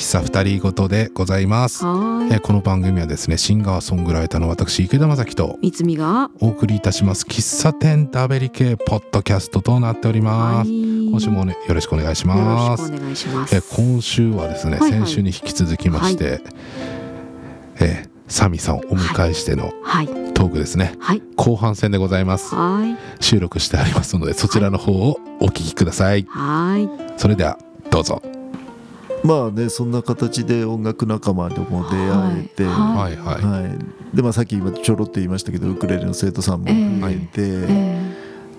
喫茶二人ごとでございます。はーい。えーこの番組はですねシンガーソングライターの私池田正樹といつみがお送りいたします喫茶店ダベリ系ポッドキャストとなっております、い。今週も、ね、よろしくお願いしよろますしくお願いします。えー今週はですね、はいはい。先週に引き続きまして、えーサミさんをお迎えしてのはい。トークですね、はい。後半戦でございます。は収録してありますのでそちらの方をお聞きください。はーい。それではどうぞまあねそんな形で音楽仲間とも出会えて、ははいはい、はい。でまあ、さっき今ちょろっと言いましたけどウクレレの生徒さんも増えて、え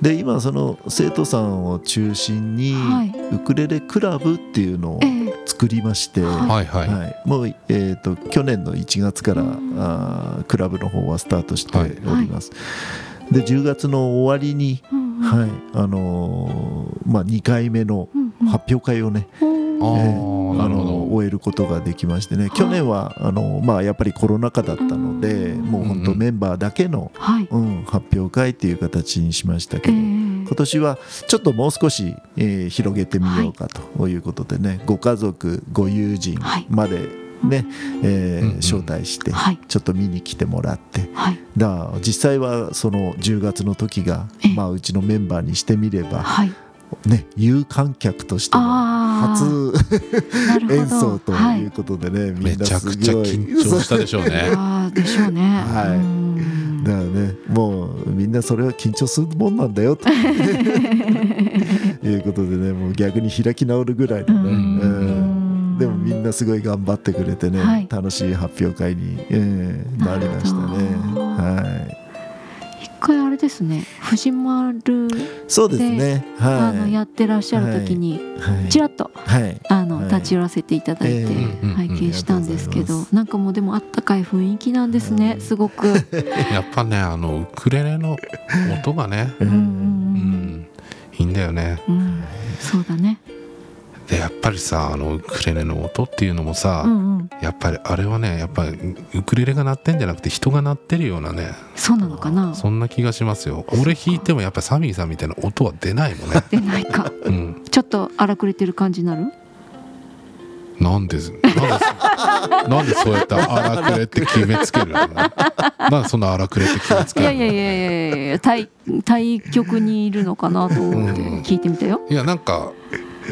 で今その生徒さんを中心に、はい。ウクレレクラブっていうのをー、え。ー作りまして、ははいはい、はい。もう、えー、と去年の1月から、うん。あークラブの方はスタートしております。で10月の終わりに、うんうん。はい。あのーまあ、2回目のうんうん。発表会をね、あほーー。えーあの終えることができましてね。去年はあの、まあ、やっぱりコロナ禍だったのでうんもう本当メンバーだけの、はい。うん、発表会っていう形にしましたけえど、ー今年はちょっともう少し、えー広げてみようかということでね、ご家族ご友人はい。までね、えーうんうん。招待してはい。ちょっと見に来てもらって。はい。だ実際はその10月の時がええ、まあ、うちのメンバーにしてみれば、はいね、有観客としてのあ初演奏とはいいうことでね、みめんなちゃくちゃすごい緊張したでしょうね。でしょうね。はい。うん。だからねもうみんなそれは緊張するもんなんだよと。いうことでねもう逆に開き直るぐらいのね、でもみんなすごい頑張ってくれてね、はい。楽しい発表会に、えーなりましたね。はい、一回あれですね藤丸そうですね。あのはい。やってらっしゃる時にはいちらっとはい。あのはい立ち寄らせていただいてええ拝見したんですけありがとうございまどなんかもうでもあったかい雰囲気なんですねすごく。やっぱねあのウクレレの音がねううんうんうんいいんだよねうんうんそうだね。でやっぱりさあのウクレレの音っていうのもさ、うんうんやっぱりあれはねやっぱりウクレレが鳴ってんじゃなくて人が鳴ってるようなねそうなのかな？そんな気がしますよ俺弾いてもやっぱりサミーさんみたいな音は出ないもんね出ないか。うんちょっと荒くれてる感じになる？なんでなんでなんでそうやって荒くれって決めつけるの？なんでそんな荒くれって決めつけるの？いやいやいやいや対対極にいるのかなと思ってうん聞いてみたよ。いやなんか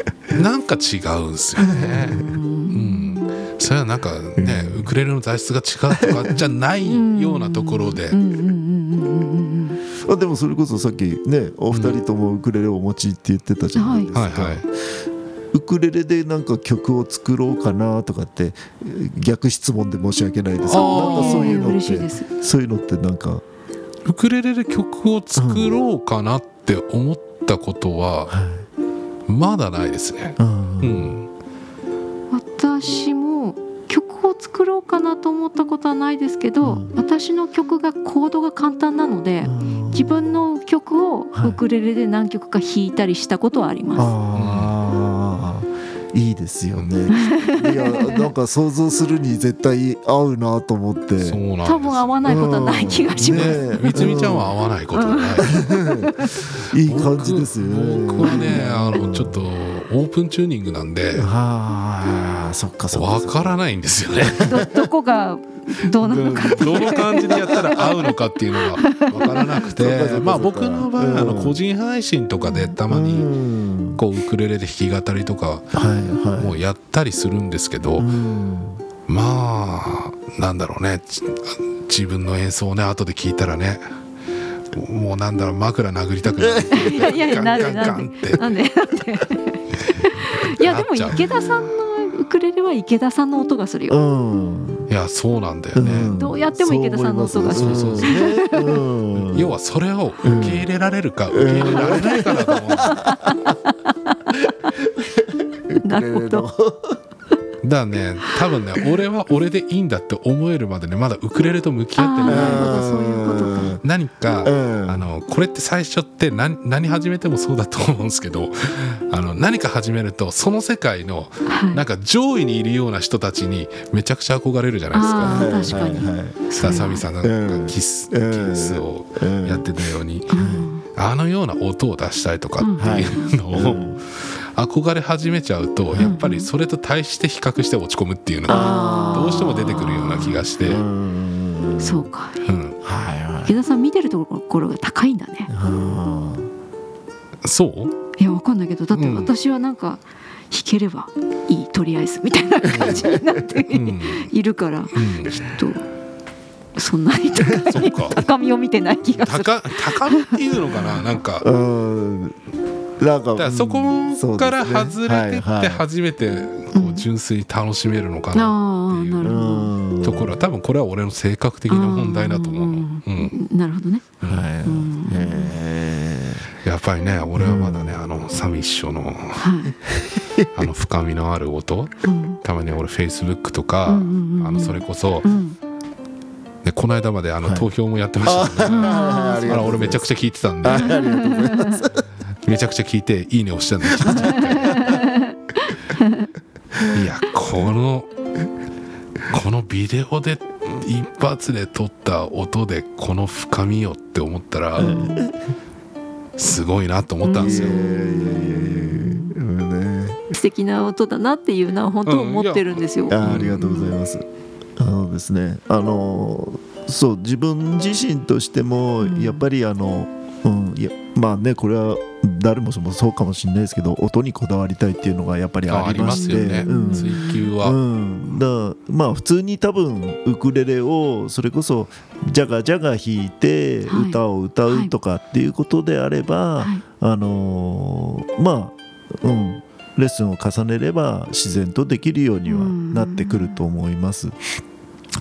なんか違うんすよね。ううん。んそれはなんかねウクレレの材質が違うとかじゃないようなところで。うん。うん。うん。うん。うん。うん。あでもそれこそさっきねお二人ともウクレレをお持ちって言ってたじゃないですか、はいはいウクレレでなん。か曲を作ろうかなとかって逆質問で申し訳ないですけどなん。かそういうのって。そういうのってなん。か、ウクレレで曲を作ろうかなって思ったことははいまだないですね。あうーん。私も曲を作ろうかなと思ったことはないですけど、うん。私の曲がコードが簡単なので、うん。自分の曲をはい。ウクレレで何曲か弾いたりしたことはあります。あーいいですよね。いやなんか想像するに絶対合うなと思って。そうなんです。多分合わないことはない気がします。うん。ねみつみちゃんは合わないことない。いい感じですよね。僕僕はねあのちょっとオープンチューニングなんで。ああそっかそっか。わからないんですよね。ど どこが どうなのか。どの感じでやったら合うのかっていうのがわからなくて。まあ僕の場合あのうん個人配信とかでたまににこうウクレレで弾き語りとかもうやったりするんですけどうん。まあなんだろうね。ち自分の演奏をね後で聞いたらねもうなんだろう枕殴りたくなる。いやいやなんでガンガンって。なんで？なんで？いやでも池田さんのウクレレは池田さんの音がするよ。うんいやそうなんだよね、うん。どうやっても池田さんの音がす。るそう思いますね。うん。要はそれを受け入れられるか受け入れられないかだと思う。なるほど。だね。多分ね俺は俺でいいんだって思えるまでねまだウクレレと向き合ってない。どそういうことか。何か、うん。あのこれって最初って何何始めてもそうだと思うんですけどあの何か始めるとその世界のはい。なんか上位にいるような人たちにめちゃくちゃ憧れるじゃないですか。確かに。さあサミさんがうん。キス、うん。キスをやってたように、うん。あのような音を出したいとかっていうのを、うん 憧れ始めちゃうとやっぱりそれと対して比較して落ち込むっていうのがどうしても出てくるような気がして、うん。そうか。うん、はいはい。池田さん見てるところが高いんだね。あそう？いやわかんないけどだってうん。私はなんか弾ければいいとりあえずみたいな感じになってうん、いるからうん、きっとそんなに高みを見てない気がする。高 高みっていうのかな？なんかーうんなんかだからそこから外れてってはいはい初めてこう純粋に楽しめるのかなああなるほど。うん。ところは多分これは俺の性格的な問題だと思うの、うん、なるほどね。はい。うん。へやっぱりね俺はまだねあのサミッショのはい。あの深みのある音。うん。たまに俺フェイスブックとか、あのそれこそ、うん。でこの間まであのはい。投票もやってましたよね、あーあの俺めちゃくちゃ聞いてたんでめちゃくちゃ聞いて「いいね」押したんで一日いやこのこのビデオで一発で撮った音でこの深みよって思ったらすごいなと思ったんですよ。いやいやいやいやうんね素敵な音だなっていうのは本当思ってるんですよ。あありがとうございます。あのですね、あのそう自分自身としてもうん。やっぱりあの、うん、いやまあねこれは誰もそうかもしれないですけど音にこだわりたいっていうのがやっぱりあありましてうん。追求は、うん、だまあ普通に多分ウクレレをそれこそジャガジャガ弾いてはい。歌を歌うとかっていうことであれば、はい。あのーまあうん。レッスンを重ねれば自然とできるようにはなってくると思います。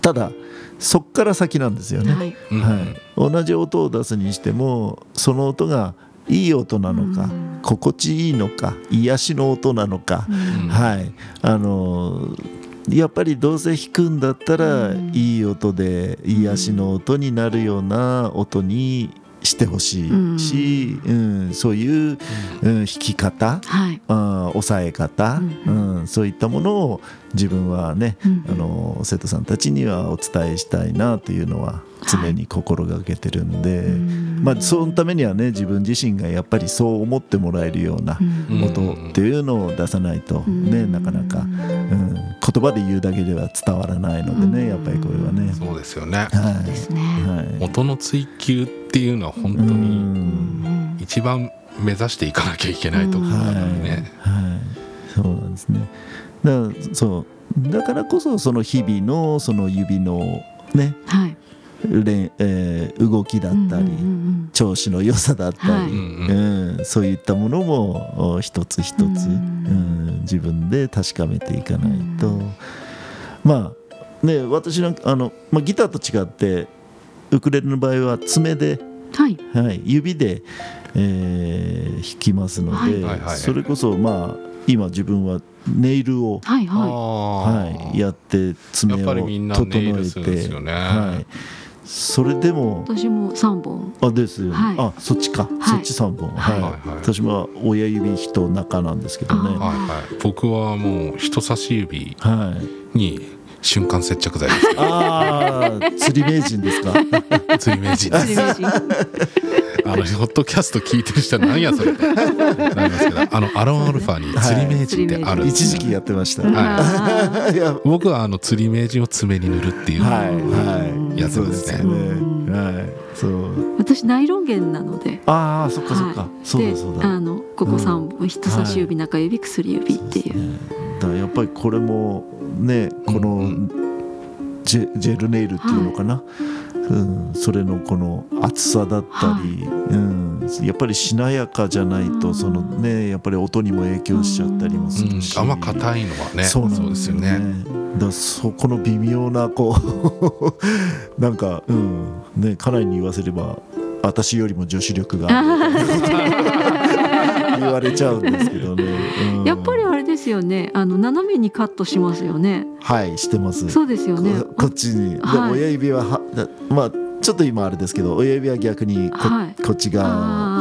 ただそっから先なんですよね、はい。うん。はい、同じ音を出すにしてもその音がいい音なのか、うん。心地いいのか癒しの音なのか、うん。はい。あのーやっぱりどうせ弾くんだったら、うん。いい音で癒しの音になるような音にしてほしいし、うん。そういう、うん、弾き方はい。あー抑え方、ううんそういったものを自分はね、うん。あの生徒さんたちにはお伝えしたいなというのは常に心がけてるんで、うん。まあ、そのためにはね自分自身がやっぱりそう思ってもらえるようなうん。音っていうのを出さないとね、なかなか、うん、言葉で言うだけでは伝わらないのでね、うん。やっぱりこれはね。そうですよね。はい。ですね。はい。音の追求っていうのは本当うにん。一番目指していかなきゃいけないところはい、だからね、はい、そうなんですね。だからそう。だからこそその日々のその指のね、はい。れえー動きだったり、うんうん調子の良さだったり、はい。うんうん。そういったものもお一つ一つ、うん。うん。自分で確かめていかないと、うん。まあね私なんかあの、まあ、ギターと違ってウクレレの場合は爪で、うんはい。はい、指で、えー弾きますので、はい。それこそまあ今自分はネイルを、はいははい、やって爪を整えて、よね。はい、それでもい。私も三本。あですよね、はい。あそっちか、はい。そっち3本。はい、はい。はい私は親指と中なんですけどね。あはいはい。僕はもう人差し指はい。に瞬間接着剤です。ああ釣り名人ですか？釣り名人です。釣り名人。あのホットキャスト聞いてる人は何やそれって。なりますけどあのアロンアルファに釣り名人ってあるんです一時期やってました、あい、や。僕はあの釣り名人を爪に塗るっていう、はいはい。やつですね。はい。そう。ー私ナイロン弦なので。ああそっかそっか、はい。そうだでそうだ。あのここ三本、人差し指、中指、薬指っていう。ねだからやっぱりこれもねこのうんジェジェルネイルっていうのかな、うん、それのこの厚さだったり、うん、やっぱりしなやかじゃないとそのねやっぱり音にも影響しちゃったりもするし、うん、あんま硬いのはねそうなんでですすよね。よね。だそこの微妙なこう なんかうんね家内に言わせれば私よりも女子力がある 言われちゃうんですけどね、うん。やっぱりあれですよね。あの斜めにカットしますよね。はいしてます。そうですよね。ここっちに、ではい。親指ははだまあちょっと今あれですけど親指は逆にこ,、はい。こっち側。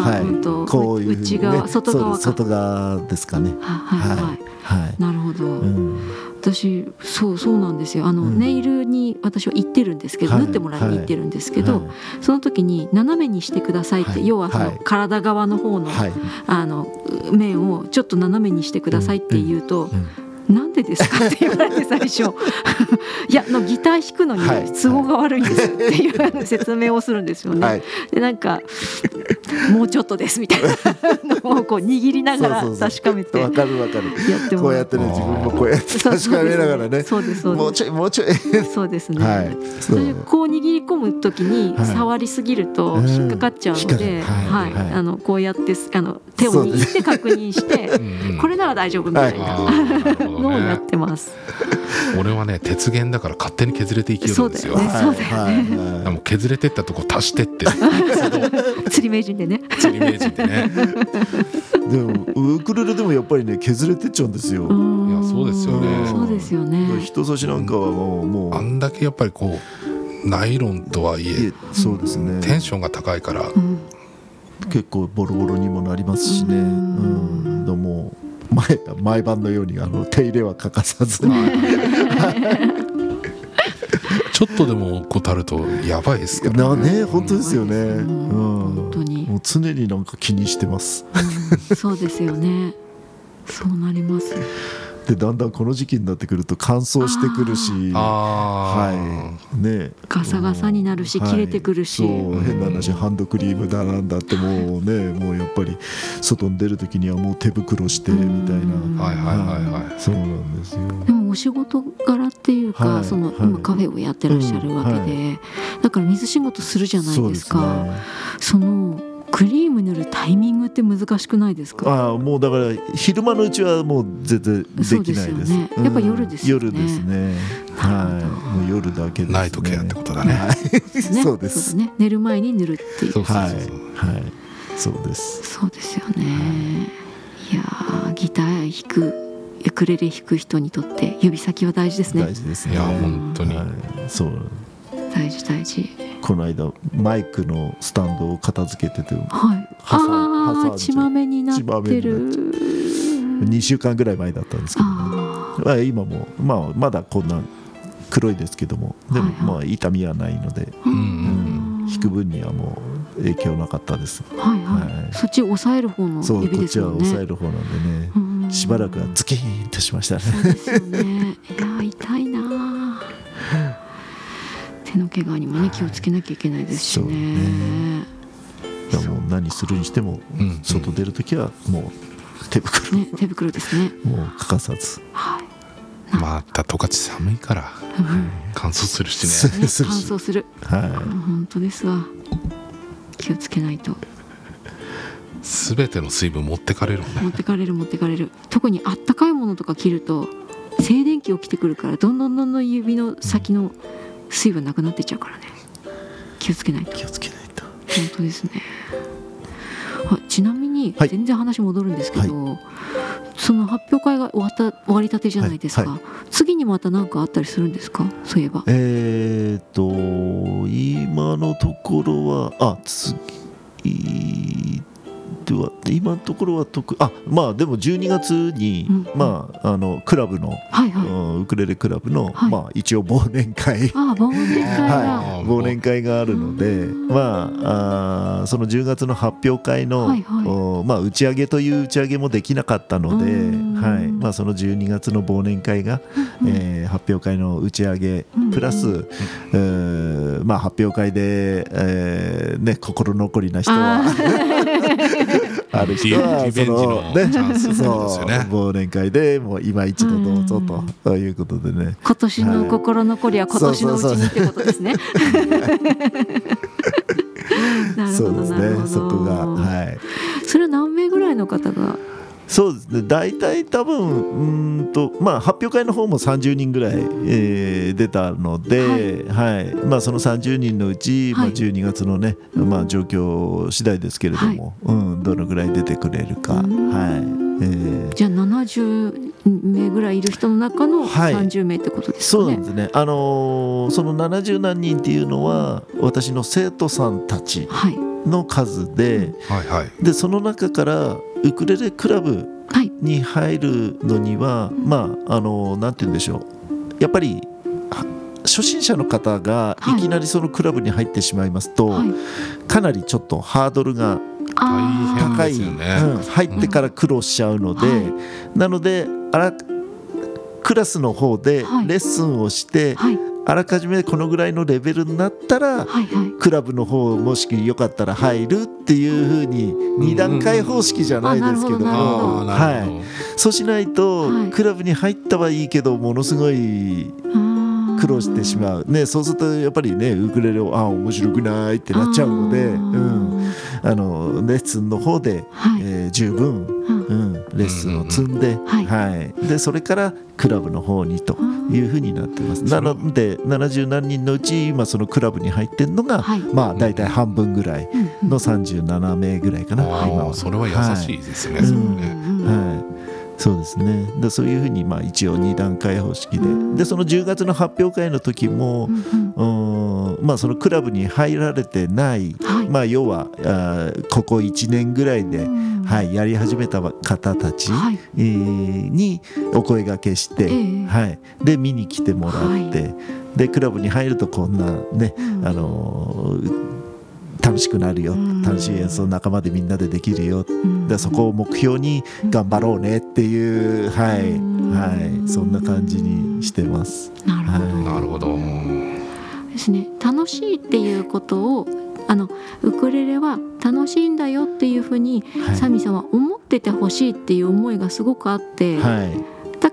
はい。こういうふうに、ね、内側外側外側ですかね。ははい。はい。はい、なるほど。うん、私そうそうなんですよ。あの、うん。ネイルに私は行ってるんですけど、はい。縫ってもらいに行ってるんですけど、はい。その時に斜めにしてくださいって、はい。要はその、はい。体側の方の,、はい、あの面をちょっと斜めにしてくださいって言うと、うんなんでですかって言われて最初。いやあのギター弾くのにはい。都合が悪いんですっていう説明をするんですよね。はい、でなんかもうちょっとですみたいなのをこう握りながら確かめてやわかるわかる。ってこうやってね自分もこうやって確かめながらね。そうですそうです。もうちょいもうちょい。そうですね。はい。それでこう握り込むときにはい。触りすぎるとうん。引っかかっちゃうので、ははいい。はい。あのこうやってすあの手を握って確認してこれなら大丈夫みたいなあーなるほどのをやっねてます。俺はね鉄弦だから勝手に削れていきよるんですよ。そうだよね。はい。はい。でも削れてったとこ足してって。釣り名人でね。釣り名人でね。でもウクレレでもやっぱりね削れてっちゃうんですよ、いやそうですよね。そうですよね。人差しなんかはもう。もうあんだけやっぱりこうナイロンとはいいええそうですね。テンションが高いから。うん。結構ボロボロにもなりますしね。ううんん。でも前毎晩のようにあの手入れは欠かさずに。ちょっとでも怠るとやばいですからなね本当ですよね。うん。うん本当に。もう常になんか気にしてます。うん。そうですよね。そうなります。でだんだんこの時期になってくると乾燥してくるしあはい。ね。ガサガサになるしはい切れてくるし。そう変な話ハンドクリームだなんだってもうねもうやっぱり外に出る時にはもう手袋してみたいうんなはいはいはい。はい。そうなんですよ。でもお仕事柄っていうか、はい。そのはい。今カフェをやってらっしゃるわけで、うん。はだから水仕事するじゃないですか。ね。そのクリーム塗るタイミングって難しくないですか？ああもうだから昼間のうちはもう全然できないです。そうですよね。やっぱ夜ですよね。夜ですね。はい。もう夜だけですね。ナイトケアってことだね。はい。ね。そうです。だね。寝る前に塗るっていう。はい。はい。そうです。そうですよね。い。やーギター弾くウクレレ弾く人にとって指先は大事ですね。大事ですね。いや本当に。はい。そう。大事大事この間マイクのスタンドを片付けててはい。ああ血まめになってる。2週間ぐらい前だったんですけど、ね。あまあ、今も、まあ、まだこんな黒いですけどもでもまあ痛みはないので、引く分にはもう影響なかったです。はいはい、はい。そっち押さえる方のそうこっちは抑える方なんでね。うん。しばらくはズキーンとしましたね。そうですよね。いや怪我にもね気をつけなきゃいけないですしそうね。もう何するにしてもうん外出る時はもう手袋ね。手袋ですね。もう欠かさず。はい、また十勝寒いからうん。乾燥するしね。乾燥する。は本当ですわ。気をつけないと。全ての水分持ってかれるもんね。持ってかれる持ってかれる。特にあったかいものとか切ると静電気起きてくるからどんどんどんどん指の先の水分なくなっていっちゃうからね。気をつけないと。い気をつけないと。本当ですね。あちなみにはい。全然話戻るんですけど、その発表会が終わった終わりたてじゃないですか、はい。次にまた何かあったりするんですか？そういえば。えー、と今のところはあ次では今のところは特あまあでも12月に、うんまああのクラブの、はいはい。うんウクレレクラブの、はい。まあ一応忘年会。ああ忘年会だ、はい、忘年会があるので、まあ、あーその10月の発表会の、はいはい。おまあ、打ち上げという打ち上げもできなかったので、うん。はい。まあ、その12月の忘年会が、えー発表会の打ち上げうんプラス、えーまあ、発表会で、えーね、心残りな人はある人。はリリベンジのそね。チャンスってことですそうよね。忘年会でもう今一度どうぞとうんということでね。今年の心残りは今年のうちにってことですね。なるほどそうです。ね。そこがはい。それは何名ぐらいの方がそうですね。大体多分うーんとまあ発表会の方も30人ぐらい、えー出たので、はい。まあ、その30人のうち、まあ、はい12月のね、まあ、状況次第ですけれども、うん、どのぐらい出てくれるか、うん。はい。えー。じゃあ70名ぐらいいる人の中のはい。30名ってことですかね。そうなんで。すね、あのーその70何人っていうのは私の生徒さんたちはい。の数ではいはい。でその中からウクレレクラブはい。に入るのには、まああのなんて言うんでしょう。やっぱりは初心者の方がはい。いきなりそのクラブに入ってしまいますと、はい。かなりちょっとハードルが高い、ですよね。うん入ってから苦労しちゃうので、はい。なのであらクラスの方ではい。レッスンをして、はいあらかじめこのぐらいのレベルになったら、はいはい。クラブの方もしよかったら入るっていうふうに2段階方式じゃないですけど。も、はい、そうしないと、はい。クラブに入ったはいいけどものすごい苦労してしまう、ね、そうするとやっぱりねウクレレをあ面白くないってなっちゃうので、うん、あのレッスンの方で、はい。えー十分、うん。うん、レッスンを積んで、はい。はい、でそれからクラブの方にというふうになってます。なので70何人のうち今そのクラブに入ってるのが、はい。まあ大体半分ぐらいの37名ぐらいかな、今ああは。それは優しいですね、はい。うん。はい、そうですね。でそういうふうにまあ一応2段階方式で。でその10月の発表会の時もう、んうん。まあ、そのクラブに入られてない、はい。まあ、要はあーここ1年ぐらいで、うん。はい、やり始めた方たち、はい。えーにお声がけして、ええ。はい、で見に来てもらって、はい。でクラブに入るとこんなね、うん。あのー楽しくなるよ、うん。楽しい演奏仲間でみんなでできるよ、うん。でそこを目標に頑張ろうねっていう、はい、うん。はい、そんな感じにしてます。なるほど、はい。なるほど。ですね。楽しいっていうことをあのウクレレは楽しいんだよっていうふうに、はい。サミさんは思っててほしいっていう思いがすごくあって、はい。だ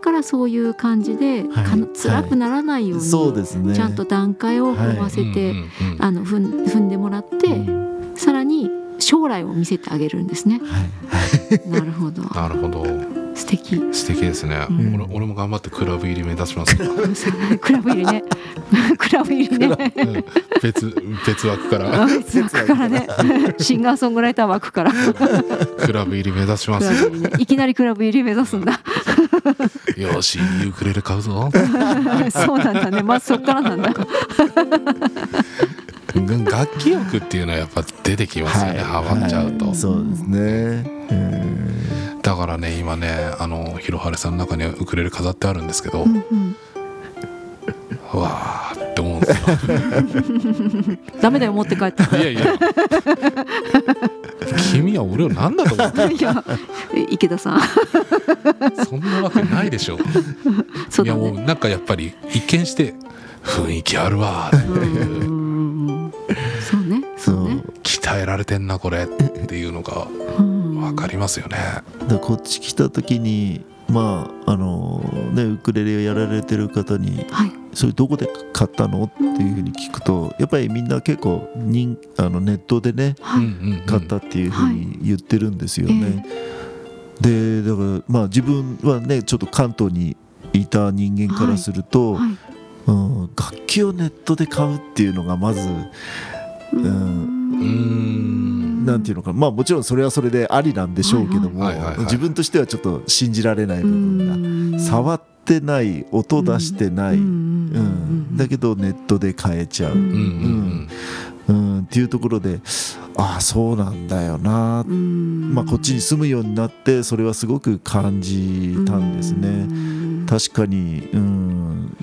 からそういう感じで、はい。辛くならないように、そうですね。ちゃんと段階を踏ませて、うんうんうん。あの踏ん踏んでもらって、うん。さらに将来を見せてあげるんですね。はい。なるほど。なるほど。素敵。素敵ですね、うん。俺俺も頑張ってクラブ入り目指します。わ クラブ入りね。クラブ入りね。うん。別別枠から。別枠からね。シンガーソングライター枠から。クラブ入り目指します。ね。いきなりクラブ入り目指すんだ よしウクレレ買うぞ。そうなんだね。まずそっからなんだ。うん楽器欲っていうのはやっぱ出てきますよね、ハマっちゃうと、はい。そうですね。うん。だからね今ねあの広晴さんの中にウクレレ飾ってあるんですけど、うんうん。うわーって思うんですよ。ダメだよ持って帰ったいやいや。君は俺を何だと思っていや池田さん。そんなわけないでしょ。そうだいやもうねなんかやっぱり一見して雰囲気あるわ。ーっていううん。そうね。そう。ね。鍛えられてんなこれ。っていうのがうん分かりますよね。でこっち来た時にまああのねウクレレをやられてる方にはいそれどこで買ったの？っていうふうに聞くとやっぱりみんな結構人あのネットでねはい。うんうんうん買ったっていうふうに言ってるんですよね。でだからまあ自分はねちょっと関東にいた人間からすると、はい。うん、楽器をネットで買うっていうのがまずううーん。なんていうのかな。まあもちろんそれはそれでありなんでしょうけどもはいはいはいはい。はい自分としてはちょっと信じられない部分がが触ってない音出してない、ううんんだけどネットで買えちゃう、うんうんうん。うん。っていうところでああそうなんだよな、うん。まあ、こっちに住むようになってそれはすごく感じたんですね。うん。確かに、うん、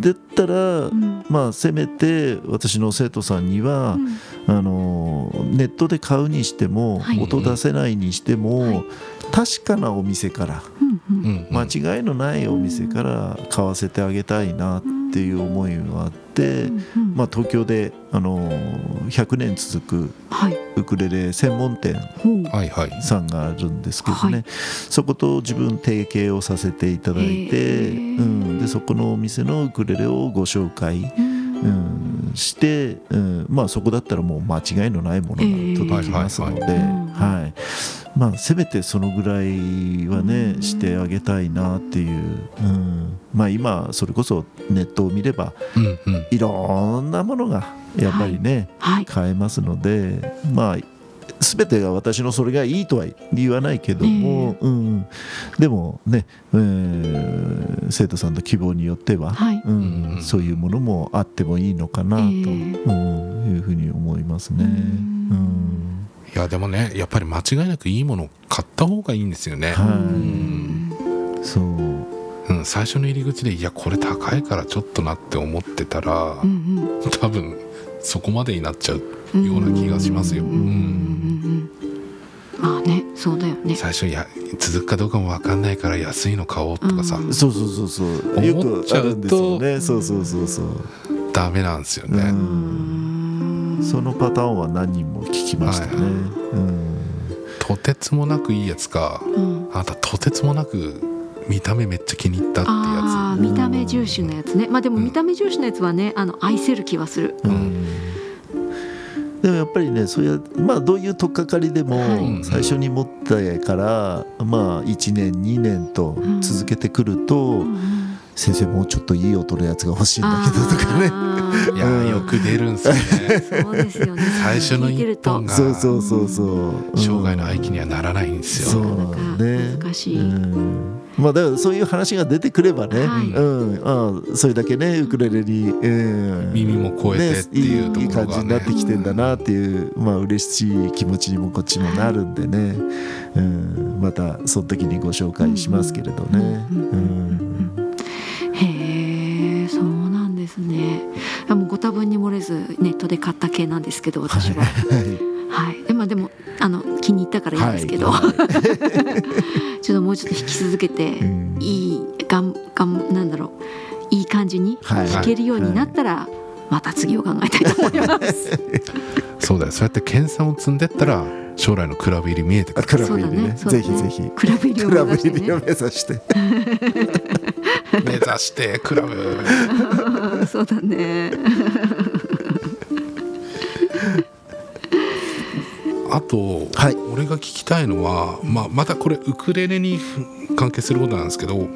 だったら、うん。まあせめて私の生徒さんには、あのネットで買うにしても、はい。音出せないにしても、はい。確かなお店からうんうんうんうん間違いのないお店から買わせてあげたいなっていう思いがあって、まあ、東京であの100年続くはい。ウクレレ専門店さんがあるんですけどね、はい。そこと自分提携をさせていただいて、うん、でそこのお店のウクレレをご紹介、うん。うん、して、うん、まあそこだったらもう間違いのないものが届きますので、まあせめてそのぐらいはね、うん。してあげたいなっていう、うん、まあ今それこそネットを見ればうんうん。いろんなものがやっぱりね、はい。買えますのでまあ全てが私のそれがいいとは言わないけども、うん、でもね、えー生徒さんの希望によっては、はい。うん。うんそういうものもあってもいいのかなと、いうふうに思いますね。ううんんやでもねやっぱり間違いなくいいものを買った方がいいんですよね、はうそう。うん、最初の入り口でいやこれ高いからちょっとなって思ってたら、うん多分そこまでになっちゃううんような気がしますよ、うんうんうんうんうんまあねそうだよね。最初いや続くかどうかも分かんないから安いの買おうとかさ、うんそうそうそうそう。よくあるんですよね。そうそうそうそう、ダメなんですようね、ん、そのパターンは何人も聞きましたね、はいうんとてつもなくいいやつかうん。あなたとてつもなく見た目めっちゃ気に入ったっていうやああ見た目重視のやつね。まあでも見た目重視のやつはねあの愛せる気はする。うん。でもやっぱりねそういうまあどういう取っかかりでもはい。最初に持ったからまあ1年2年と続けてくると、うん先生もうちょっといい音のやつが欲しいんだけどとかね。いやーよく出るんすよね。ーそうですよね。最初の聞いてると一本が。そうそうそう。そう、うん。生涯の愛機にはならないんですよ、そうね。難しい。うんまあだからそういう話が出てくればね、はい。うん、ああそれだけねウクレレに、うん、耳も超えてっていうとね。いい感じになってねきてんだなっていう、まあ嬉しい気持ちにもこっちもなるんでね、うん、またその時にご紹介しますけれどね。うんあもうご多分に漏れずネットで買った系なんですけど私は。はい、でまあでもあの気に入ったからいいんですけど、はい。ちょっともうちょっと引き続けて、うん。いいがんがんなんだろう。いい感じにはい。弾けるようになったら、また次を考えたいと思います。そうだよ。そうやって研鑽を積んでったら将来のクラブ入り見えてくる。クラブ入りね。そうだね。ねぜひぜひ。クラブ入りをクラブ目指してね。入りを目指して。目指してクラブそうだね。あと、はい。俺が聞きたいのは、まあ、またこれウクレレに関係することなんですけど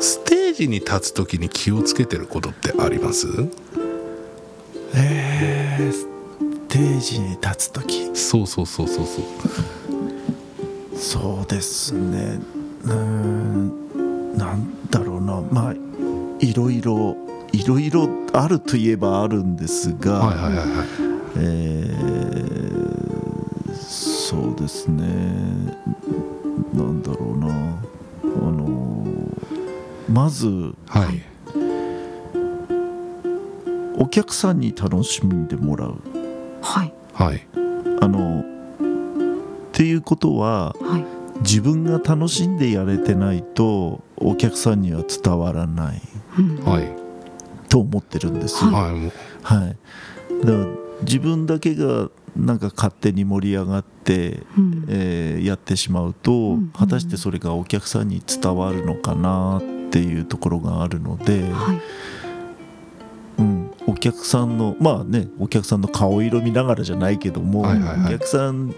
ステージに立つ時に気をつけてることってあります？えー、ステージに立つ時？そうそうそうそうそう。そうですね。うーんなんだろうな。まあいろいろいろいろあるといえばあるんですが、はいはいはいはい。えーそうですね。なんだろうな。あのまずはい。お客さんに楽しんでもらう。はい。はい。あのっていうことははい。自分が楽しんでやれてないとお客さんには伝わらない。うんはい。と思ってるんですよ。はいはい、だから自分だけがなんか勝手に盛り上がって、うん。えーやってしまうと、ん。果たしてそれがお客さんに伝わるのかなっていうところがあるので、はい。うん、お客さんのまあねお客さんの顔色見ながらじゃないけども、はいはいはい。お客さん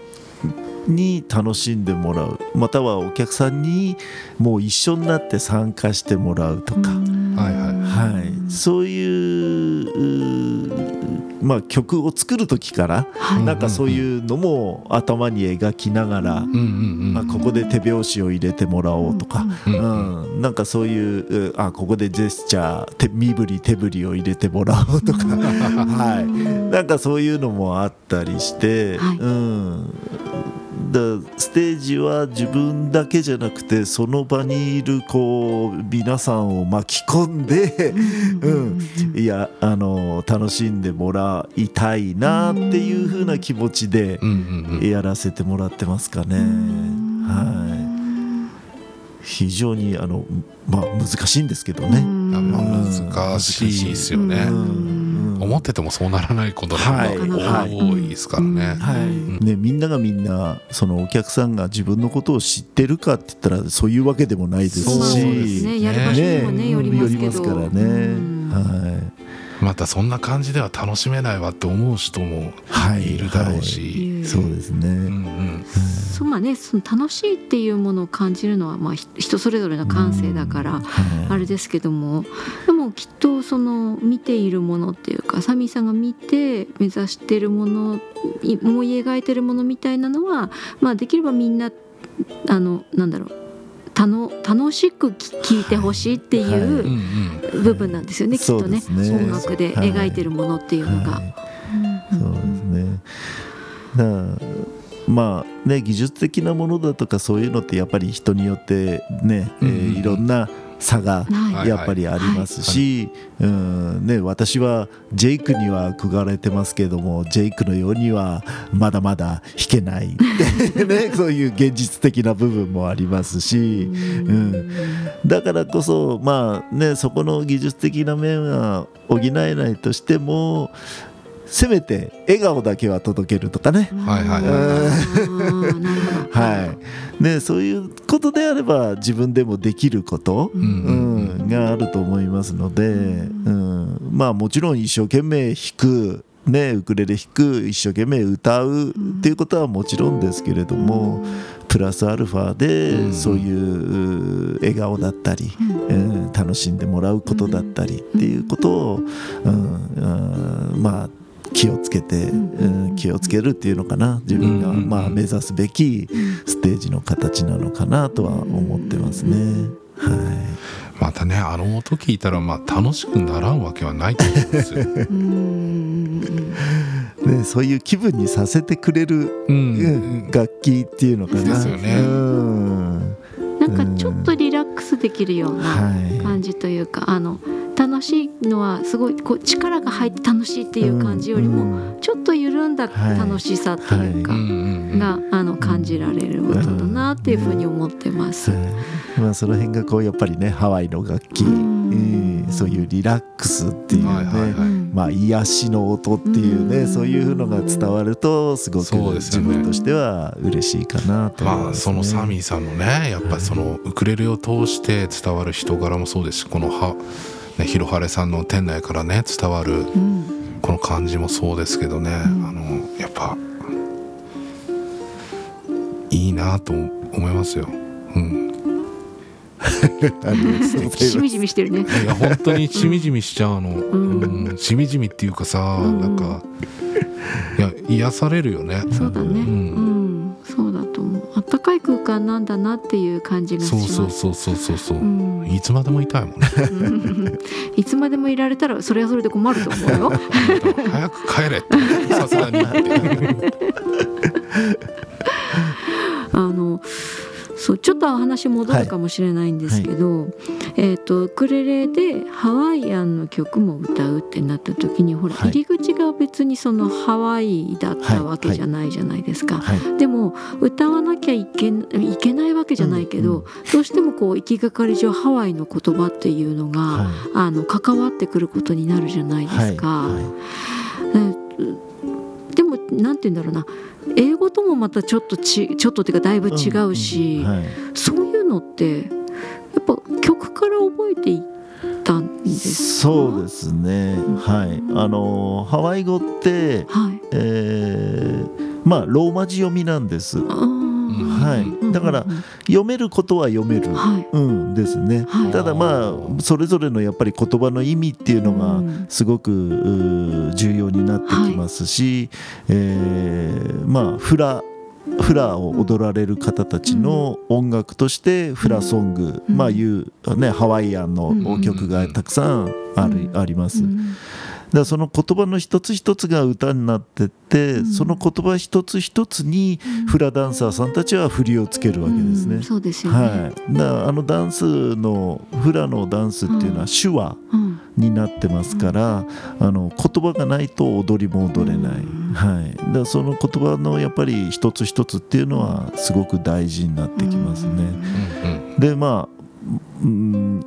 に楽しんでもらう。またはお客さんにもう一緒になって参加してもらうとか、はいはい。はい、そういうまあ、曲を作る時から、はい。なんかそういうのも頭に描きながら、うんうんあここで手拍子を入れてもらおうとか、うんううん。ん。なんかそういううあここでジェスチャー手身振り手振りを入れてもらおうとか、はい、なんかそういうのもあったりして、はい。うん、だステージは自分だけじゃなくてその場にいるこう皆さんを巻き込んで、うん、いやあの楽しんでもらいたいなっていう風な気持ちでやらせてもらってますかね。はい。非常にあの、まあ、難しいんですけどね。難しいですよね、うん思っててもそうならないことが多いですからね、はい。ね、みんながみんなそのお客さんが自分のことを知ってるかって言ったらそういうわけでもないですそうし、ですね、やる場所にもね、よります。からね、うん。はまたそんな感じでは楽しめないわって思う人もはい。いるだろうし、い、そうですね、うんうん。そうまあね、その楽しいっていうものを感じるのはまあひ人それぞれの感性だからはい。あれですけどもでもきっとその見ているものっていうかサミーさんが見て目指しているものい思い描いてるものみたいなのはまあできればみんなあのなんだろうたの楽しくき聞いてほしいってうんいううん部分なんですよね、きっとね。音楽で描いてるものっていうのが。はい。そうですねまあね技術的なものだとかそういうのってやっぱり人によってね、えーうんいろんな差がはい。やっぱりありますし、うん。ね、私はジェイクには憧れてますけどもジェイクのようにはまだまだ弾けない、ね、そういう現実的な部分もありますし、うん、だからこそまあねそこの技術的な面は補えないとしてもせめて笑顔だけは届けるとかね。はいはいはいはい。そういうことであれば自分でもできること、うん。うんがあると思いますので、うん。まあもちろん一生懸命弾く、ね、ウクレレ弾く一生懸命歌うっていうことはもちろんですけれども、プラスアルファうん。でそういう笑顔だったり、うん楽しんでもらうことだったりっていうことを、うんうんまあ気をつけて、うん。気をつけるっていうのかな自分がうんまあ目指すべきステージの形なのかなとは思ってますね。はい。またねあの音聞いたらまあ楽しくならんわけはないと思うんですよ。うん。ね、そういう気分にさせてくれる、ううんん、楽器っていうのかな。ですよね。うん。なんかちょっとリラックスできるようなはい。感じというか、あの楽しいのはすごいこう力が入って楽しいっていう感じよりも、うんちょっと緩んだはい楽しさっていうか、があの感じられる音だなっていうふうに思ってます。はいまあ、その辺がこうやっぱりねハワイの楽器、うん。えーそういうリラックスっていうね、はいはいはい。うんまあ癒しの音っていうね、うん。そういうのが伝わるとすごく自分としては嬉しいかなと。思いまあそのサーミーさんのねやっぱりそのウクレレを通して伝わる人柄もそうですしこのは、ね、ひろはれさんの店内からね伝わるうん。この感じもそうですけどね、ん。あのやっぱいいなと思いますよ。うん、しみじみしてるね。いや本当にしみじみしちゃうの、ん。うん。しみじみっていうかさ、うん。なんかいや癒されるよね。そうだね。ううんと思う。あったかい空間なんだなっていう感じがしそうます。そうそうそうそうそう、うんいつまでもいたいもんね。う んいつまでもいられたらそれはそれで困ると思うよ。早く帰れってさすがに そうちょっと話戻るかもしれないんですけど、えっ、とウクレレでハワイアンの曲も歌うってなった時にほら、はい。入り口が別にそのハワイだったわけじゃないじゃないですか。はい。でも歌わなきゃいけいけないわけじゃないけど、うんどうしてもこう行きがかり上ハワイの言葉っていうのが、はあの関わってくることになるじゃないいですか。でもなんて言うんだろうな英語ともまたちょっとちちょっとっていうかだいぶ違うし、んはい。そういうのってやっぱ曲から覚えていったんですか？そうですね、はい。あのハワイ語って、はい。えーまあローマ字読みなんです。あーはい。だから読めることは読める。うんですね、はい。ただまあそれぞれのやっぱり言葉の意味っていうのうがん。すごく重要になってきますし、えーまあフラフラを踊られる方たちの音楽としてフラソング、うん。まあいうねハワイアンの曲がたくさんある、うん。あります。うんだその言葉の一つ一つが歌になってって、うん。その言葉一つ一つにフラダンサーさんたちは振りをつけるわけですね。うん。そうですよね、はい、だあのダンスのフラのダンスっていうのは手話うん。になってますから、あの言葉がないと踊りも踊れない、うん。はい、だその言葉のやっぱり一つ一つっていうのはすごく大事になってきますね。でまあ、うん、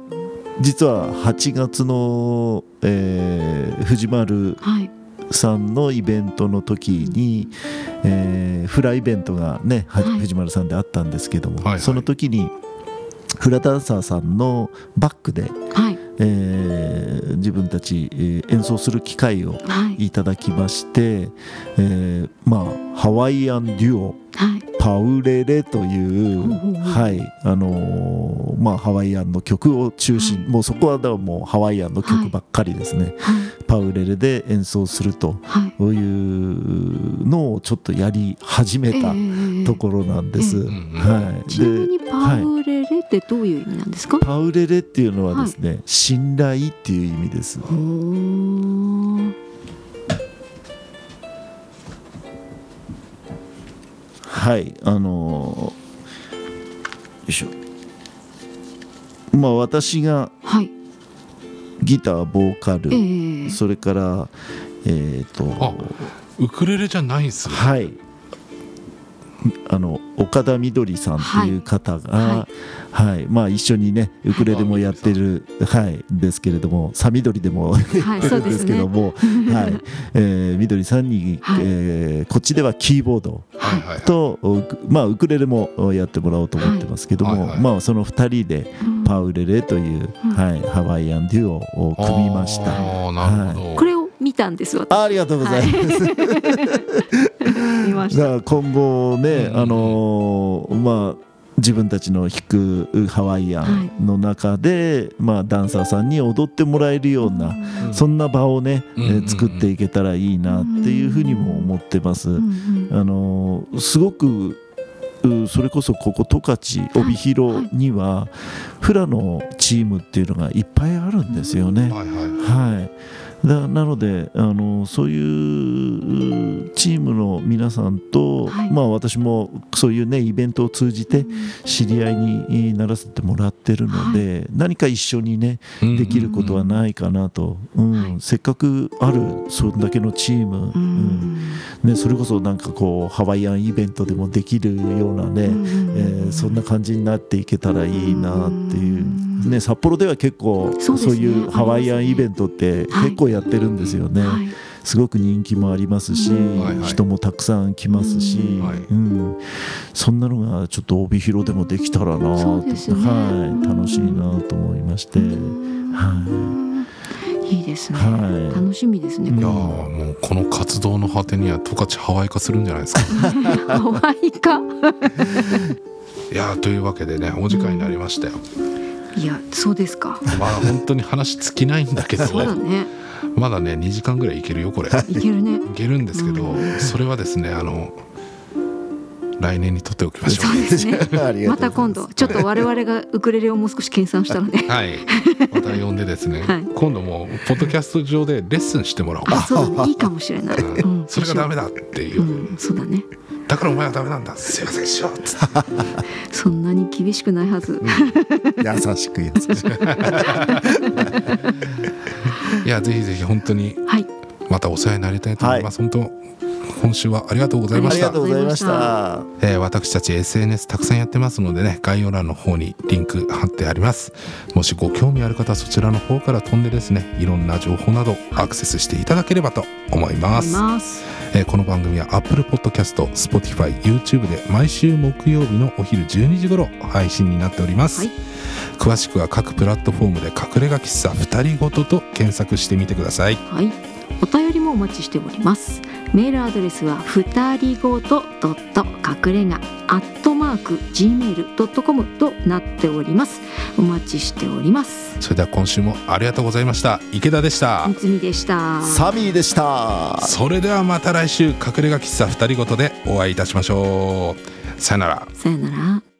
実は8月の、えー藤丸はい。さんのイベントの時に、えーフライベントがね、ははい。藤丸さんであったんですけども、はいはい。その時にフラダンサーさんのバックで、はい。えー自分たち、えー演奏する機会をはい。いただきまして、えーまあハワイアンデュオはいパウレレという、はいあのーまあ、ハワイアンの曲を中心、はい。もうそこはだからもうハワイアンの曲ばっかりですね、はい。パウレレで演奏するとはい。そうのをちょっとやり始めたええところなんです。ええ。はい、ちなみにでパウレレってどういう意味なんですか、パウレレっていうのはですね、信頼っていう意味です。はいあのよいしょ。まあ私がはい。ギターボーカル、ええ。それからえっ、とあウクレレじゃないんすね。はいあの岡田みどりさんっていう方が、はい。まあ、一緒にねウクレレもやってる、はい、ですけれどもさみどりでもはいやってるんですけども、はい。えーみどりさんに、はい。えーこっちではキーボードはいはいと、ウクまあ、ウクレレもやってもらおうと思ってますけども、はい。はいはい。まあ、その2人でうん。パウレレという、うん。はい、ハワイアンデュオを組みました。ああなるほど、これを見たんです私。ありがとうございます。見ました。だから今後ね、うん。あのーまあ自分たちの弾くハワイアンの中で、まあ、ダンサーさんに踊ってもらえるような、うん。そんな場をね、うん。うんうんえー作っていけたらいいなっていうふうにも思ってます。うんうんあのーすごくうそれこそここ十勝帯広にはフラのチームっていうのがいっぱいあるんですよね。はいはい。はい、だなのであのそういううチームの皆さんと、はい。まあ、私もそういうねイベントを通じて知り合いにならせてもらってるので、何か一緒にねうん。できることはないかなと、うん。はい。せっかくあるそんだけのチーム、ううん。んね、それこそなんかこうハワイアンイベントでもできるようなね、えーそんな感じになっていけたらいいなっていう、ね、札幌では結構そういうハワイアンイベントってはい。結構やってるんですよね、はい。すごく人気もありますし、うん。はいはい。人もたくさん来ますし、うん。はい。うん、そんなのがちょっと帯広でもできたらなはい、楽しいなと思いまして、い。いですね、はい。楽しみですね、うん。いやーもうこの活動の果てには十勝ハワイ化するんじゃないですか。ハワイか いやーというわけでねお時間になりましたよ、いやそうですか。まあ本当に話尽きないんだけどそうだね。まだね2時間ぐらいいけるよこれ。いいけるね。けるんですけど、うん。それはですねあの来年にとっておきましょう。そうですね。ありがまた今とうございます。度ちょっと我々がウクレレをもう少し計算したらね はい。また呼んでですね、はい。今度もうポッドキャスト上でレッスンしてもらおうあそうだね。いいかもしれない、うん。うん、それがダメだっていう。う、ん。そうだねだからお前はダメなんだ。すいませんしようっつってそんなに厳しくないはず、優しく優しく。いやぜひぜひ本当にはい。またお世話になりたいと思います、本当今週はありがとうございまありしたがとうございました。えー私たち SNS たくさんやってますのでね概要欄の方にリンク貼ってあります。もしご興味ある方はそちらの方から飛んでですねいろんな情報などアクセスしていただければと思います。ます。えーこの番組は Apple Podcast、Spotify、YouTube で毎週木曜日のお昼12時頃配信になっております、はい。詳しくは各プラットフォームで隠れ家喫茶二人ごとと検索してみてください。はいお便りもお待ちしております。メールアドレスはふたりごとドット隠れ家アットマーク gmail.com となっております。お待ちしております。それでは今週もありがとうございました。池田でした。三つみでした。サミーでした。それではまた来週隠れ家喫茶二人ごとでお会いいたしましょう。さよなら。さよなら